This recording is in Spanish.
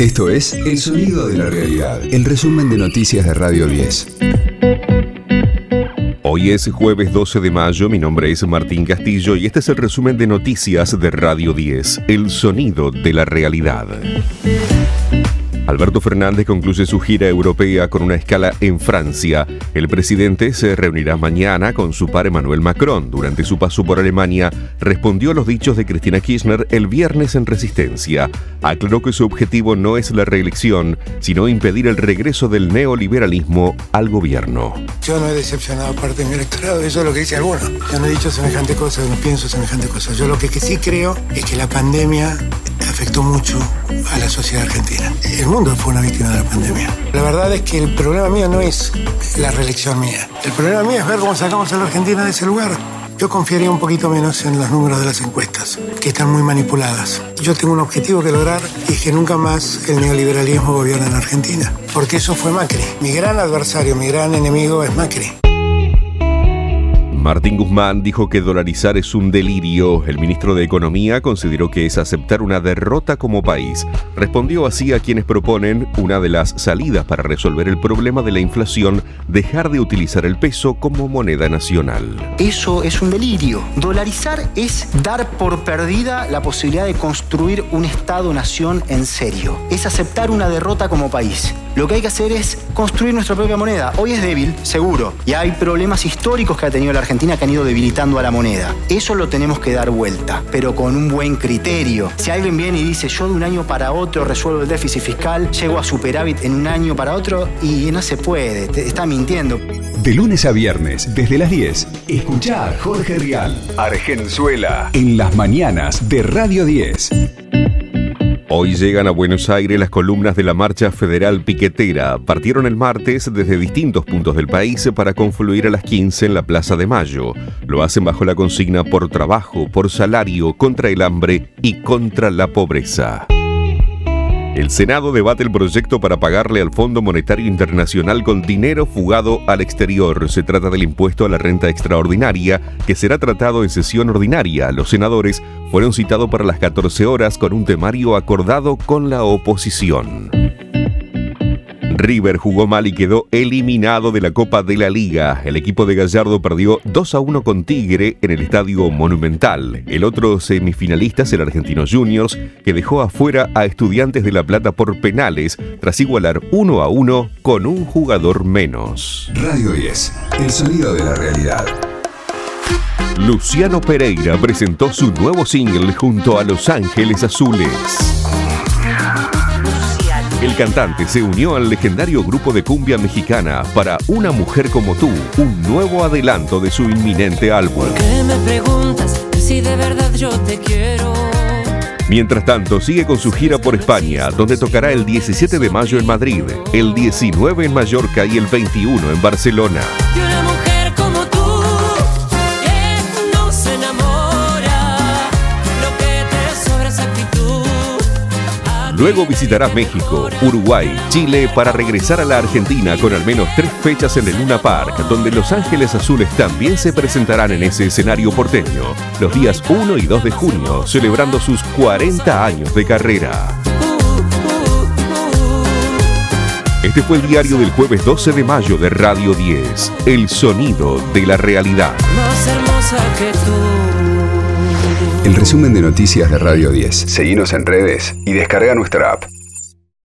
Esto es El Sonido de la Realidad, el resumen de noticias de Radio 10. Hoy es jueves 12 de mayo, mi nombre es Martín Castillo y este es el resumen de noticias de Radio 10, El Sonido de la Realidad. Alberto Fernández concluye su gira europea con una escala en Francia. El presidente se reunirá mañana con su par Emmanuel Macron. Durante su paso por Alemania, respondió a los dichos de Cristina Kirchner el viernes en Resistencia. Aclaró que su objetivo no es la reelección, sino impedir el regreso del neoliberalismo al gobierno. Yo no he decepcionado parte de mi electorado, eso es lo que dice alguno. Yo no he dicho semejante cosa, no pienso semejante cosa. Yo lo que, que sí creo es que la pandemia afectó mucho a la sociedad argentina. El mundo fue una víctima de la pandemia. La verdad es que el problema mío no es la reelección mía. El problema mío es ver cómo sacamos a la Argentina de ese lugar. Yo confiaría un poquito menos en los números de las encuestas, que están muy manipuladas. Yo tengo un objetivo que lograr y es que nunca más el neoliberalismo gobierne en Argentina. Porque eso fue Macri. Mi gran adversario, mi gran enemigo es Macri. Martín Guzmán dijo que dolarizar es un delirio. El ministro de Economía consideró que es aceptar una derrota como país. Respondió así a quienes proponen una de las salidas para resolver el problema de la inflación, dejar de utilizar el peso como moneda nacional. Eso es un delirio. Dolarizar es dar por perdida la posibilidad de construir un Estado-nación en serio. Es aceptar una derrota como país. Lo que hay que hacer es construir nuestra propia moneda. Hoy es débil, seguro, y hay problemas históricos que ha tenido la Argentina que han ido debilitando a la moneda. Eso lo tenemos que dar vuelta, pero con un buen criterio. Si alguien viene y dice yo de un año para otro resuelvo el déficit fiscal, llego a superávit en un año para otro y no se puede, te está mintiendo. De lunes a viernes, desde las 10, escucha a Jorge Rial, Argenzuela, en las mañanas de Radio 10. Hoy llegan a Buenos Aires las columnas de la Marcha Federal Piquetera. Partieron el martes desde distintos puntos del país para confluir a las 15 en la Plaza de Mayo. Lo hacen bajo la consigna por trabajo, por salario, contra el hambre y contra la pobreza. El Senado debate el proyecto para pagarle al Fondo Monetario Internacional con dinero fugado al exterior. Se trata del impuesto a la renta extraordinaria, que será tratado en sesión ordinaria. Los senadores fueron citados para las 14 horas con un temario acordado con la oposición. River jugó mal y quedó eliminado de la Copa de la Liga. El equipo de Gallardo perdió 2 a 1 con Tigre en el Estadio Monumental. El otro semifinalista es el Argentino Juniors, que dejó afuera a Estudiantes de La Plata por penales tras igualar 1 a 1 con un jugador menos. Radio 10, el sonido de la realidad. Luciano Pereira presentó su nuevo single junto a Los Ángeles Azules. El cantante se unió al legendario grupo de cumbia mexicana para Una mujer como tú, un nuevo adelanto de su inminente álbum. ¿Por qué me preguntas si de verdad yo te quiero? Mientras tanto, sigue con su gira por España, donde tocará el 17 de mayo en Madrid, el 19 en Mallorca y el 21 en Barcelona. Luego visitará México, Uruguay, Chile para regresar a la Argentina con al menos tres fechas en el Luna Park, donde Los Ángeles Azules también se presentarán en ese escenario porteño, los días 1 y 2 de junio, celebrando sus 40 años de carrera. Este fue el diario del jueves 12 de mayo de Radio 10, El Sonido de la Realidad. El resumen de noticias de Radio 10. Seguimos en redes y descarga nuestra app.